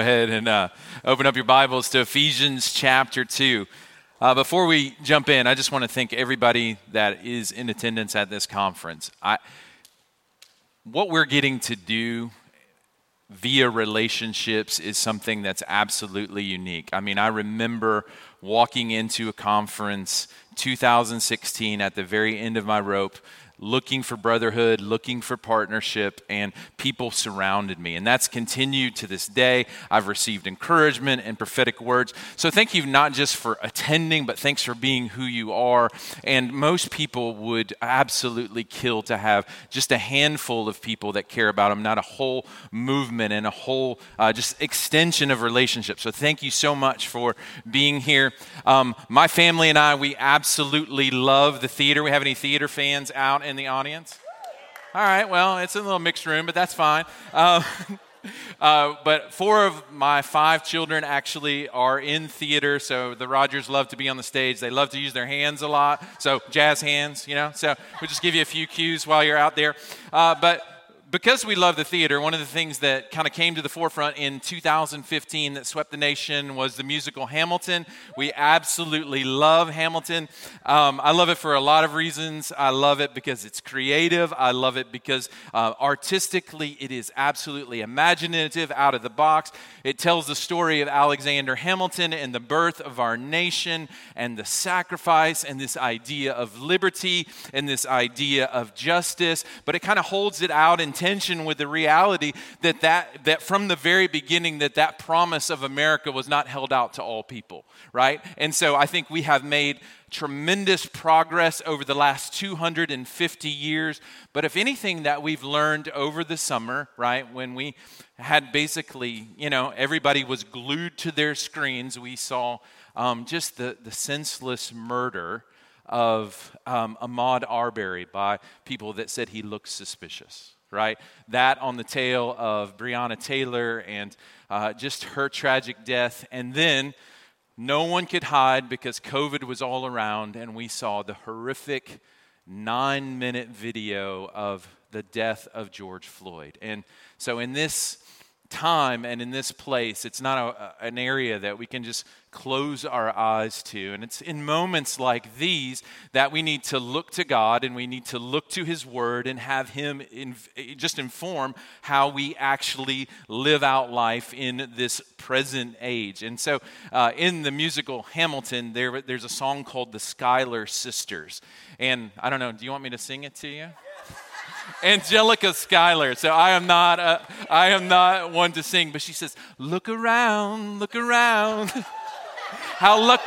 ahead and uh, open up your Bibles to Ephesians chapter 2. Uh, before we jump in, I just want to thank everybody that is in attendance at this conference. I, what we're getting to do via relationships is something that's absolutely unique. I mean, I remember walking into a conference 2016 at the very end of my rope looking for brotherhood, looking for partnership, and people surrounded me. And that's continued to this day. I've received encouragement and prophetic words. So thank you not just for attending, but thanks for being who you are. And most people would absolutely kill to have just a handful of people that care about them, not a whole movement and a whole uh, just extension of relationships. So thank you so much for being here. Um, my family and I, we absolutely love the theater. We have any theater fans out? In the audience? All right, well, it's a little mixed room, but that's fine. Uh, uh, but four of my five children actually are in theater, so the Rogers love to be on the stage. They love to use their hands a lot, so jazz hands, you know. So we'll just give you a few cues while you're out there. Uh, but because we love the theater, one of the things that kind of came to the forefront in 2015 that swept the nation was the musical Hamilton. We absolutely love Hamilton. Um, I love it for a lot of reasons. I love it because it's creative. I love it because uh, artistically it is absolutely imaginative, out of the box. It tells the story of Alexander Hamilton and the birth of our nation and the sacrifice and this idea of liberty and this idea of justice, but it kind of holds it out in tension with the reality that, that, that from the very beginning that that promise of America was not held out to all people, right? And so I think we have made tremendous progress over the last 250 years. But if anything that we've learned over the summer, right, when we had basically, you know, everybody was glued to their screens, we saw um, just the, the senseless murder of um, Ahmaud Arbery by people that said he looked suspicious right? That on the tail of Breonna Taylor and uh, just her tragic death. And then no one could hide because COVID was all around, and we saw the horrific nine minute video of the death of George Floyd. And so, in this time and in this place, it's not a, an area that we can just close our eyes to. And it's in moments like these that we need to look to God and we need to look to His Word and have Him in, just inform how we actually live out life in this present age. And so uh, in the musical Hamilton, there, there's a song called The Schuyler Sisters. And I don't know, do you want me to sing it to you? Angelica Schuyler. So I am not a, I am not one to sing, but she says, "Look around, look around." How lucky.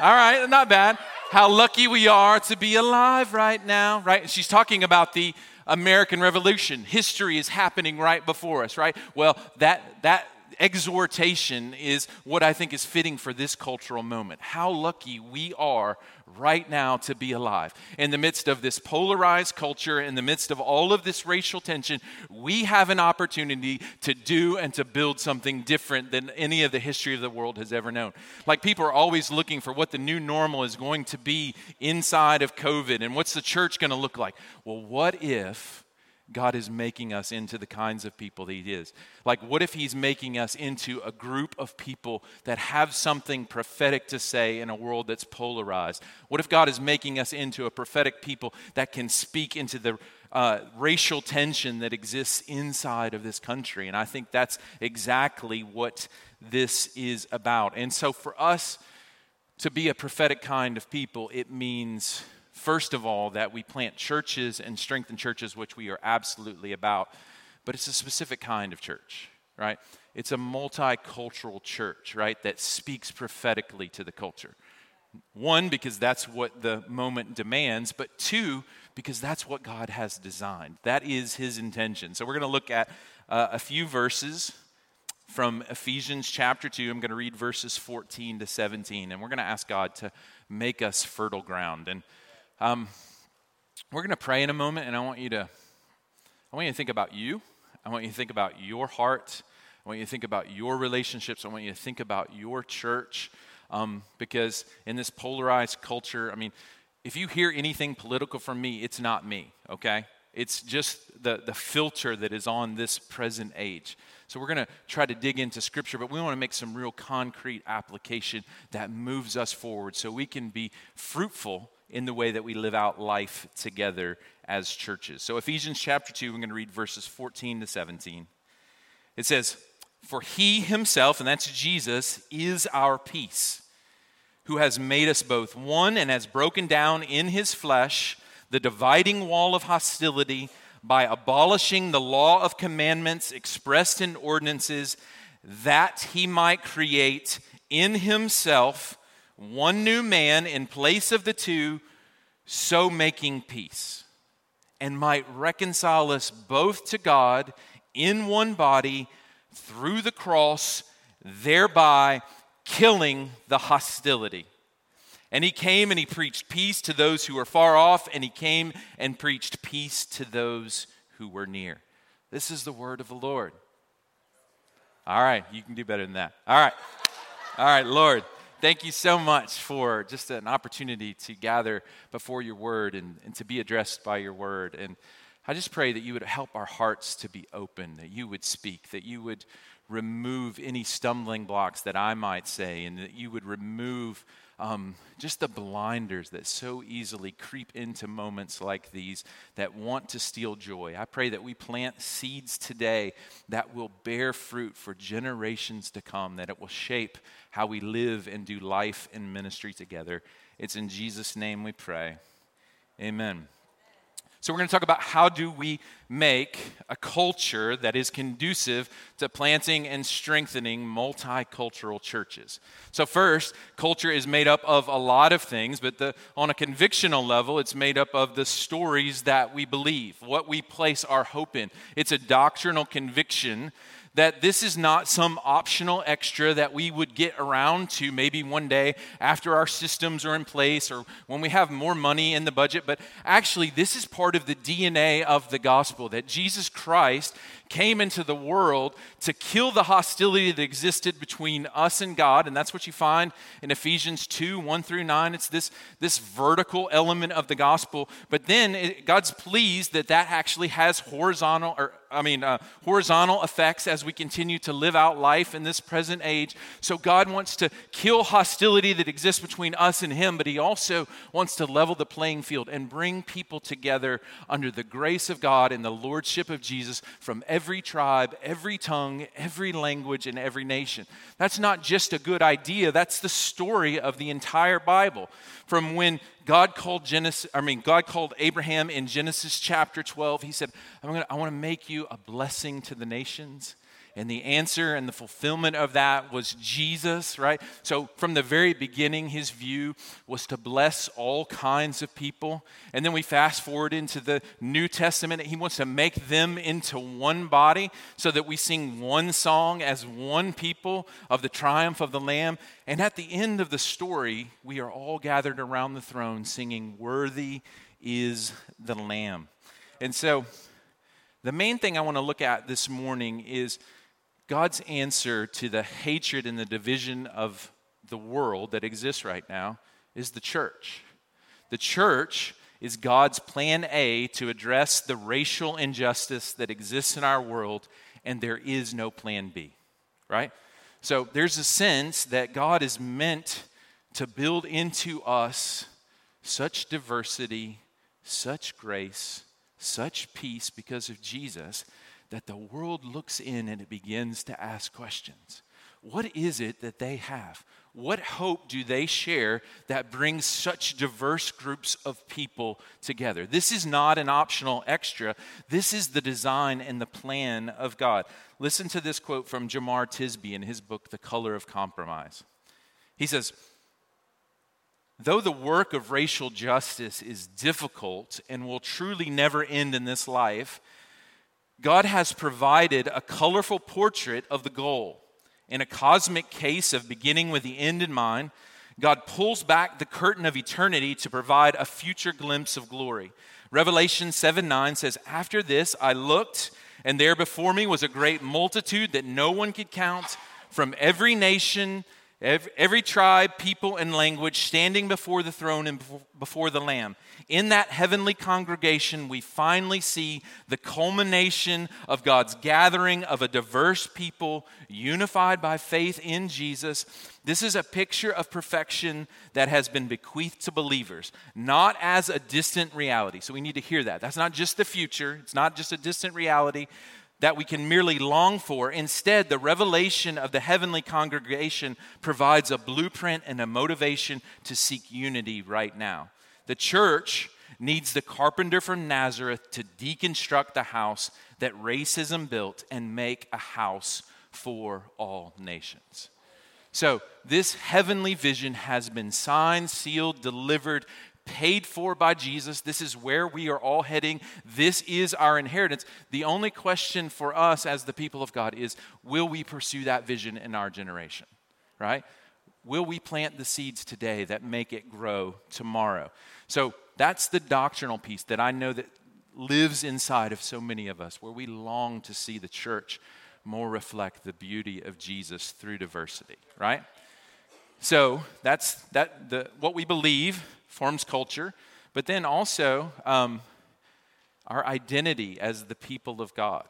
All right, not bad. How lucky we are to be alive right now, right? She's talking about the American Revolution. History is happening right before us, right? Well, that that exhortation is what I think is fitting for this cultural moment. How lucky we are right now to be alive. In the midst of this polarized culture, in the midst of all of this racial tension, we have an opportunity to do and to build something different than any of the history of the world has ever known. Like people are always looking for what the new normal is going to be inside of COVID and what's the church going to look like. Well, what if God is making us into the kinds of people that He is. Like, what if He's making us into a group of people that have something prophetic to say in a world that's polarized? What if God is making us into a prophetic people that can speak into the uh, racial tension that exists inside of this country? And I think that's exactly what this is about. And so, for us to be a prophetic kind of people, it means First of all, that we plant churches and strengthen churches, which we are absolutely about, but it's a specific kind of church, right? It's a multicultural church, right, that speaks prophetically to the culture. One, because that's what the moment demands, but two, because that's what God has designed. That is His intention. So we're going to look at uh, a few verses from Ephesians chapter 2. I'm going to read verses 14 to 17, and we're going to ask God to make us fertile ground. And um, we're going to pray in a moment, and I want you to, I want you to think about you. I want you to think about your heart. I want you to think about your relationships. I want you to think about your church. Um, because in this polarized culture, I mean, if you hear anything political from me, it's not me, okay? It's just the, the filter that is on this present age. So we're going to try to dig into Scripture, but we want to make some real concrete application that moves us forward so we can be fruitful in the way that we live out life together as churches. So, Ephesians chapter 2, we're going to read verses 14 to 17. It says, For he himself, and that's Jesus, is our peace, who has made us both one and has broken down in his flesh the dividing wall of hostility by abolishing the law of commandments expressed in ordinances, that he might create in himself one new man in place of the two, so making peace, and might reconcile us both to God in one body through the cross, thereby killing the hostility. And he came and he preached peace to those who were far off, and he came and preached peace to those who were near. This is the word of the Lord. All right, you can do better than that. All right. All right, Lord, thank you so much for just an opportunity to gather before your word and, and to be addressed by your word. And I just pray that you would help our hearts to be open, that you would speak, that you would remove any stumbling blocks that I might say, and that you would remove um, just the blinders that so easily creep into moments like these that want to steal joy. I pray that we plant seeds today that will bear fruit for generations to come, that it will shape how we live and do life and ministry together. It's in Jesus' name we pray. Amen. So we're going to talk about how do we make a culture that is conducive to planting and strengthening multicultural churches. So first, culture is made up of a lot of things, but the, on a convictional level, it's made up of the stories that we believe, what we place our hope in. It's a doctrinal conviction that this is not some optional extra that we would get around to maybe one day after our systems are in place or when we have more money in the budget, but actually, this is part of the DNA of the gospel that Jesus Christ came into the world to kill the hostility that existed between us and God. And that's what you find in Ephesians 2 1 through 9. It's this, this vertical element of the gospel. But then it, God's pleased that that actually has horizontal, or I mean, uh, horizontal effects as we continue to live out life in this present age. So God wants to kill hostility that exists between us and Him, but He also wants to level the playing field and bring people together under the grace of God and the lordship of Jesus from every tribe, every tongue, every language, and every nation. That's not just a good idea, that's the story of the entire Bible. From when God called Genesis, I mean, God called Abraham in Genesis chapter 12, he said, I'm gonna, I want to make you a blessing to the nations. And the answer and the fulfillment of that was Jesus, right? So from the very beginning, his view was to bless all kinds of people. And then we fast forward into the New Testament. He wants to make them into one body so that we sing one song as one people of the triumph of the Lamb. And at the end of the story, we are all gathered around the throne singing, Worthy is the Lamb. And so the main thing I want to look at this morning is God's answer to the hatred and the division of the world that exists right now is the church. The church is God's plan A to address the racial injustice that exists in our world, and there is no plan B, right? So there's a sense that God is meant to build into us such diversity, such grace, such peace because of Jesus that the world looks in and it begins to ask questions. What is it that they have? What hope do they share that brings such diverse groups of people together? This is not an optional extra. This is the design and the plan of God. Listen to this quote from Jemar Tisby in his book, The Color of Compromise. He says, Though the work of racial justice is difficult and will truly never end in this life, God has provided a colorful portrait of the goal. In a cosmic case of beginning with the end in mind, God pulls back the curtain of eternity to provide a future glimpse of glory. Revelation 7 9 says, After this I looked, and there before me was a great multitude that no one could count from every nation Every tribe, people, and language standing before the throne and before the Lamb. In that heavenly congregation, we finally see the culmination of God's gathering of a diverse people unified by faith in Jesus. This is a picture of perfection that has been bequeathed to believers, not as a distant reality. So we need to hear that. That's not just the future, it's not just a distant reality that we can merely long for. Instead, the revelation of the heavenly congregation provides a blueprint and a motivation to seek unity right now. The church needs the carpenter from Nazareth to deconstruct the house that racism built and make a house for all nations. So, this heavenly vision has been signed, sealed, delivered, paid for by Jesus. This is where we are all heading. This is our inheritance. The only question for us as the people of God is will we pursue that vision in our generation? Right? Will we plant the seeds today that make it grow tomorrow? So that's the doctrinal piece that I know that lives inside of so many of us, where we long to see the church more reflect the beauty of Jesus through diversity, right? So that's that the what we believe forms culture, but then also um, our identity as the people of God.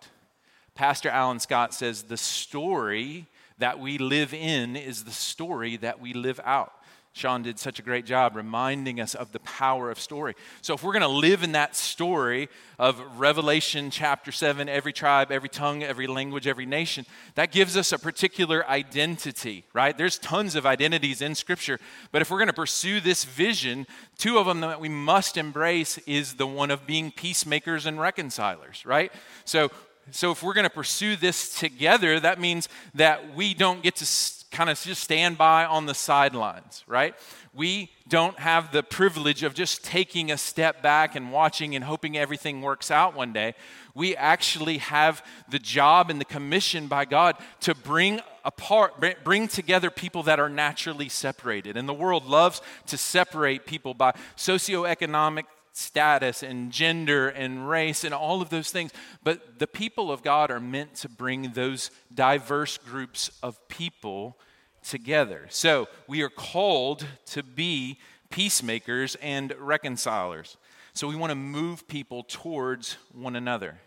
Pastor Alan Scott says the story that we live in is the story that we live out. Sean did such a great job reminding us of the power of story. So, if we're going to live in that story of Revelation chapter 7, every tribe, every tongue, every language, every nation, that gives us a particular identity, right? There's tons of identities in Scripture, but if we're going to pursue this vision, two of them that we must embrace is the one of being peacemakers and reconcilers, right? So, so if we're going to pursue this together, that means that we don't get to kind of just stand by on the sidelines, right? We don't have the privilege of just taking a step back and watching and hoping everything works out one day. We actually have the job and the commission by God to bring apart, bring together people that are naturally separated. And the world loves to separate people by socioeconomic status and gender and race and all of those things. But the people of God are meant to bring those diverse groups of people together. So we are called to be peacemakers and reconcilers. So we want to move people towards one another.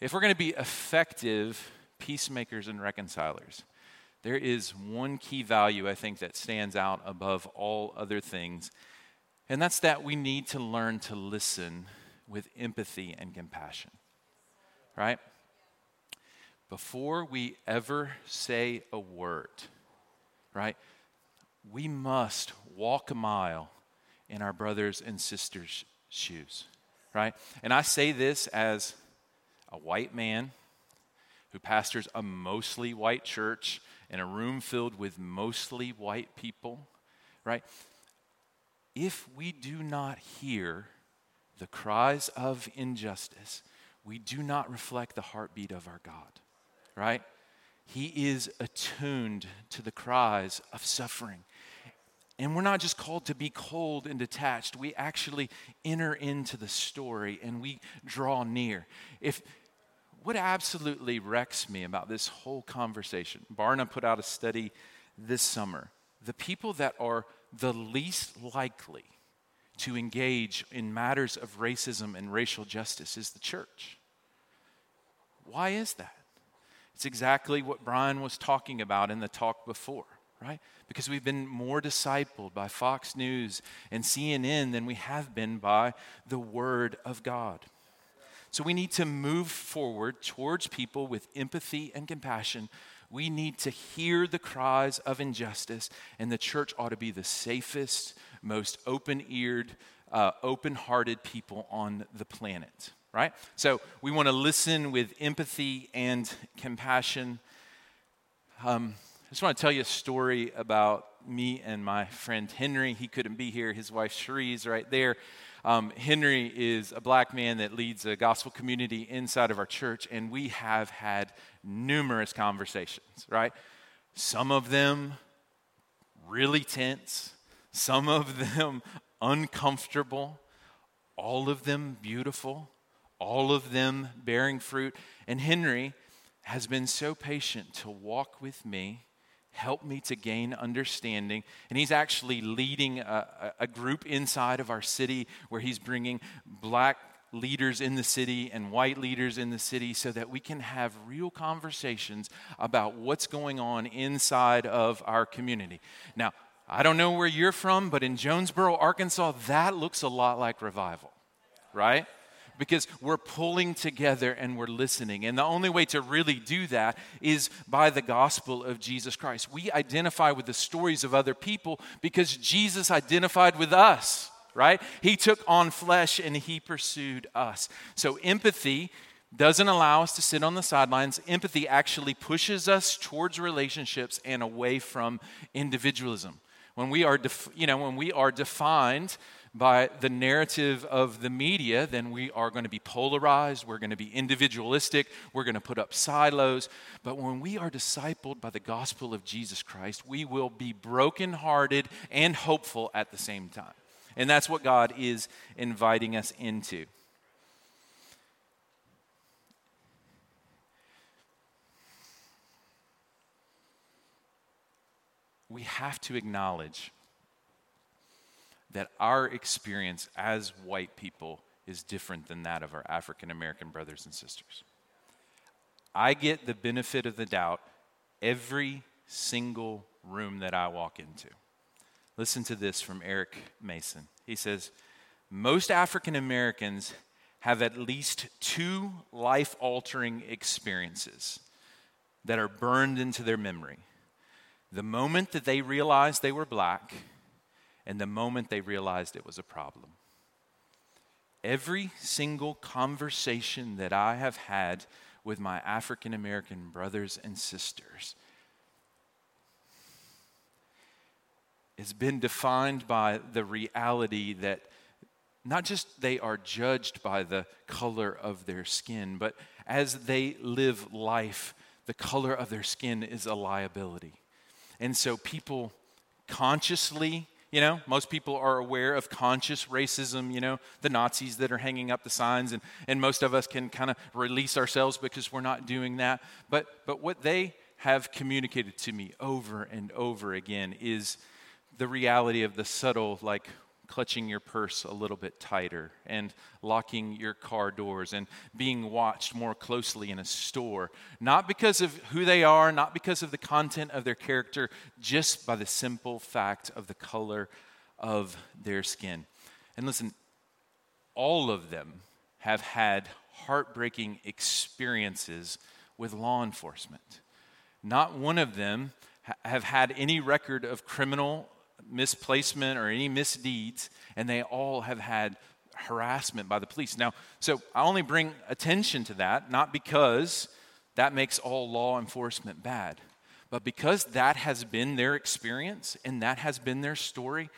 If we're going to be effective peacemakers and reconcilers, there is one key value I think that stands out above all other things, and that's that we need to learn to listen with empathy and compassion. Right? Before we ever say a word, right, we must walk a mile in our brothers and sisters' shoes. Right? And I say this as a white man who pastors a mostly white church in a room filled with mostly white people, right? If we do not hear the cries of injustice, we do not reflect the heartbeat of our God, right? He is attuned to the cries of suffering. And we're not just called to be cold and detached. We actually enter into the story and we draw near. If what absolutely wrecks me about this whole conversation, Barna put out a study this summer. The people that are the least likely to engage in matters of racism and racial justice is the church. Why is that? It's exactly what Brian was talking about in the talk before, right? Because we've been more discipled by Fox News and CNN than we have been by the Word of God. So we need to move forward towards people with empathy and compassion we need to hear the cries of injustice, and the church ought to be the safest, most open eared, uh, open hearted people on the planet, right? So we want to listen with empathy and compassion. Um, I just want to tell you a story about me and my friend Henry. He couldn't be here, his wife Cherie is right there. Um, Henry is a black man that leads a gospel community inside of our church, and we have had numerous conversations, right? Some of them really tense, some of them uncomfortable, all of them beautiful, all of them bearing fruit. And Henry has been so patient to walk with me Help me to gain understanding. And he's actually leading a, a, group inside of our city where he's bringing black leaders in the city and white leaders in the city so that we can have real conversations about what's going on inside of our community. Now, I don't know where you're from, but in Jonesboro, Arkansas, that looks a lot like revival, right? Because we're pulling together and we're listening. And the only way to really do that is by the gospel of Jesus Christ. We identify with the stories of other people because Jesus identified with us, right? He took on flesh and he pursued us. So empathy doesn't allow us to sit on the sidelines. Empathy actually pushes us towards relationships and away from individualism. When we are, def- you know, when we are defined by the narrative of the media, then we are going to be polarized, we're going to be individualistic, we're going to put up silos. But when we are discipled by the gospel of Jesus Christ, we will be brokenhearted and hopeful at the same time. And that's what God is inviting us into. We have to acknowledge that our experience as white people is different than that of our African American brothers and sisters. I get the benefit of the doubt every single room that I walk into. Listen to this from Eric Mason. He says, Most African Americans have at least two life altering experiences that are burned into their memory. The moment that they realized they were black, and the moment they realized it was a problem. Every single conversation that I have had with my African American brothers and sisters has been defined by the reality that not just they are judged by the color of their skin, but as they live life, the color of their skin is a liability. And so people consciously you know, most people are aware of conscious racism, you know, the Nazis that are hanging up the signs, and, and most of us can kind of release ourselves because we're not doing that. But, but what they have communicated to me over and over again is the reality of the subtle, like clutching your purse a little bit tighter and locking your car doors and being watched more closely in a store, not because of who they are, not because of the content of their character, just by the simple fact of the color of their skin. And listen, all of them have had heartbreaking experiences with law enforcement. Not one of them have had any record of criminal misplacement or any misdeeds, and they all have had harassment by the police. Now, so I only bring attention to that, not because that makes all law enforcement bad, but because that has been their experience and that has been their story.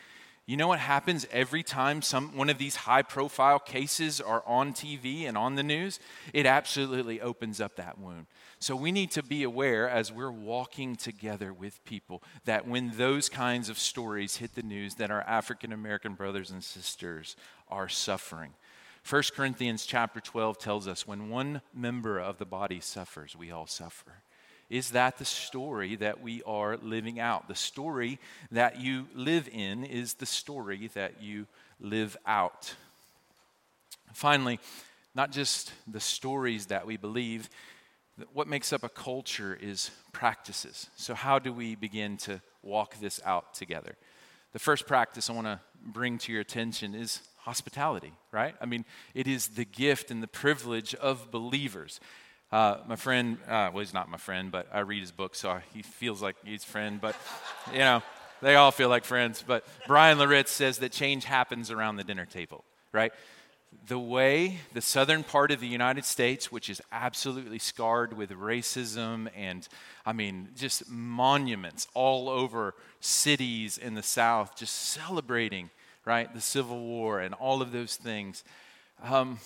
You know what happens every time some one of these high profile cases are on TV and on the news? It absolutely opens up that wound. So we need to be aware as we're walking together with people that when those kinds of stories hit the news that our African American brothers and sisters are suffering. 1 Corinthians chapter 12 tells us when one member of the body suffers, we all suffer. Is that the story that we are living out? The story that you live in is the story that you live out. Finally, not just the stories that we believe, what makes up a culture is practices. So, how do we begin to walk this out together? The first practice I want to bring to your attention is hospitality, right? I mean, it is the gift and the privilege of believers. Uh, my friend, uh, well, he's not my friend, but I read his book, so he feels like he's friend. But, you know, they all feel like friends. But Bryan Loritts says that change happens around the dinner table, right? the way the southern part of the United States, which is absolutely scarred with racism and, I mean, just monuments all over cities in the South, just celebrating, right, the Civil War and all of those things. Um,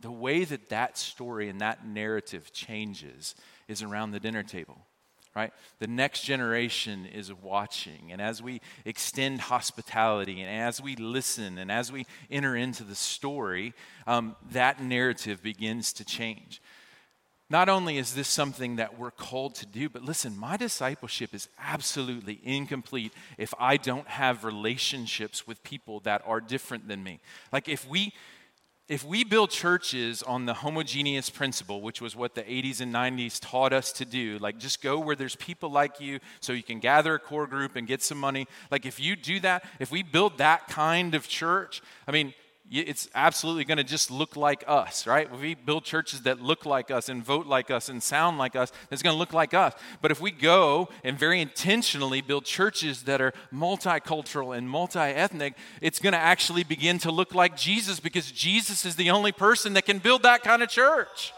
the way that that story and that narrative changes is around the dinner table right? The next generation is watching. And as we extend hospitality and as we listen and as we enter into the story, um, that narrative begins to change. not only is this something that we're called to do, but listen, my discipleship is absolutely incomplete if I don't have relationships with people that are different than me. Like if we if we build churches on the homogeneous principle, which was what the 80s and 90s taught us to do, like just go where there's people like you so you can gather a core group and get some money. Like if you do that, if we build that kind of church, I mean, it's absolutely going to just look like us, right? If we build churches that look like us and vote like us and sound like us, it's going to look like us. But if we go and very intentionally build churches that are multicultural and multi ethnic, it's going to actually begin to look like Jesus because Jesus is the only person that can build that kind of church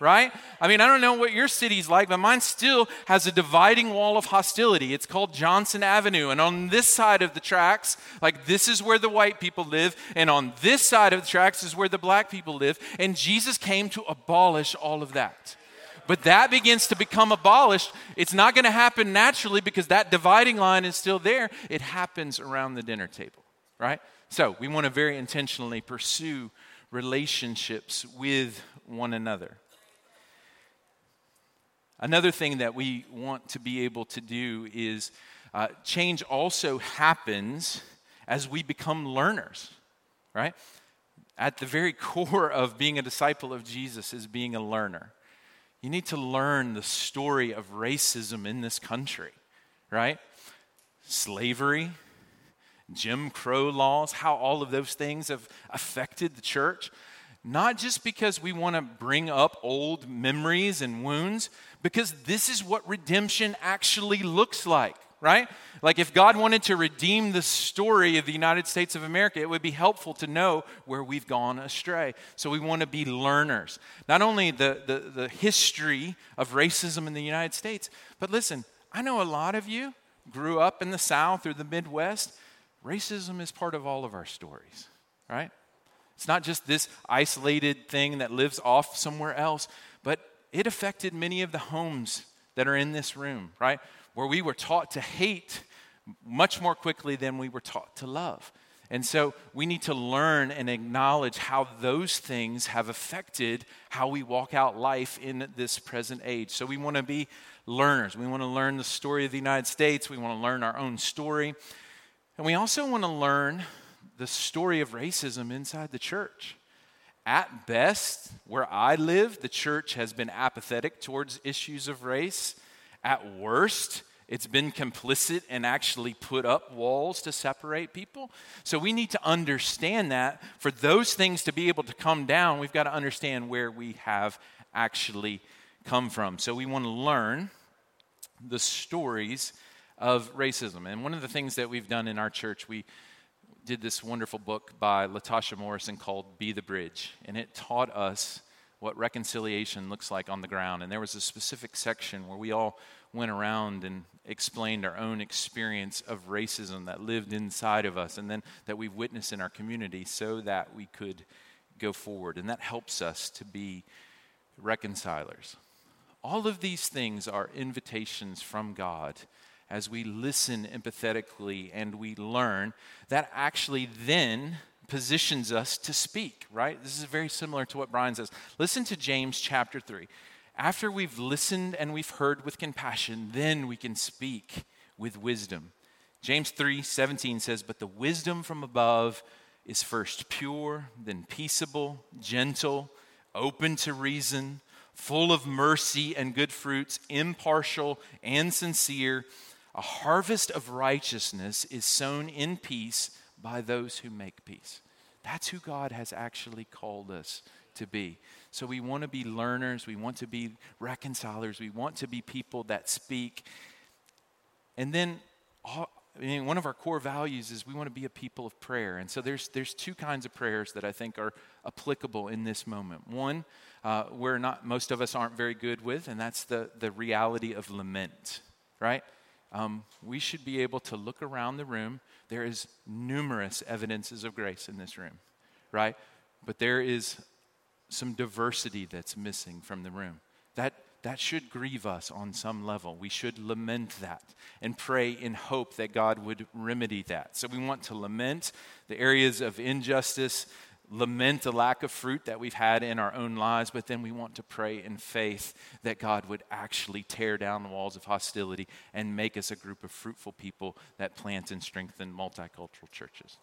right? I mean, I don't know what your city's like, but mine still has a dividing wall of hostility. It's called Johnson Avenue. And on this side of the tracks, like this is where the white people live, and on this side of the tracks is where the black people live. And Jesus came to abolish all of that. But that begins to become abolished. It's not going to happen naturally because that dividing line is still there. It happens around the dinner table, right? So we want to very intentionally pursue relationships with one another. Another thing that we want to be able to do is uh, change also happens as we become learners, right? At the very core of being a disciple of Jesus is being a learner. You need to learn the story of racism in this country, right? Slavery, Jim Crow laws, how all of those things have affected the church. Not just because we want to bring up old memories and wounds, because this is what redemption actually looks like, right? Like if God wanted to redeem the story of the United States of America, it would be helpful to know where we've gone astray. So we want to be learners. Not only the, the, the history of racism in the United States, but listen, I know a lot of you grew up in the South or the Midwest. Racism is part of all of our stories, right? It's not just this isolated thing that lives off somewhere else, it affected many of the homes that are in this room, right? Where we were taught to hate much more quickly than we were taught to love. And so we need to learn and acknowledge how those things have affected how we walk out life in this present age. So we want to be learners. We want to learn the story of the United States. We want to learn our own story. And we also want to learn the story of racism inside the church. At best, where I live, the church has been apathetic towards issues of race. At worst, it's been complicit and actually put up walls to separate people. So we need to understand that. For those things to be able to come down, we've got to understand where we have actually come from. So we want to learn the stories of racism. And one of the things that we've done in our church, we did this wonderful book by Latasha Morrison called Be the Bridge, and it taught us what reconciliation looks like on the ground. And there was a specific section where we all went around and explained our own experience of racism that lived inside of us and then that we've witnessed in our community so that we could go forward. And that helps us to be reconcilers. All of these things are invitations from God as we listen empathetically and we learn, that actually then positions us to speak, right? This is very similar to what Brian says. Listen to James chapter 3. After we've listened and we've heard with compassion, then we can speak with wisdom. James 3 17 says, But the wisdom from above is first pure, then peaceable, gentle, open to reason, full of mercy and good fruits, impartial and sincere. A harvest of righteousness is sown in peace by those who make peace. That's who God has actually called us to be. So we want to be learners, we want to be reconcilers, we want to be people that speak. And then all, I mean, one of our core values is we want to be a people of prayer. And so there's, there's two kinds of prayers that I think are applicable in this moment. One, uh, where not most of us aren't very good with, and that's the, the reality of lament, right? Um, we should be able to look around the room. There is numerous evidences of grace in this room, right? But there is some diversity that's missing from the room. That, that should grieve us on some level. We should lament that and pray in hope that God would remedy that. So we want to lament the areas of injustice lament the lack of fruit that we've had in our own lives, but then we want to pray in faith that God would actually tear down the walls of hostility and make us a group of fruitful people that plant and strengthen multicultural churches.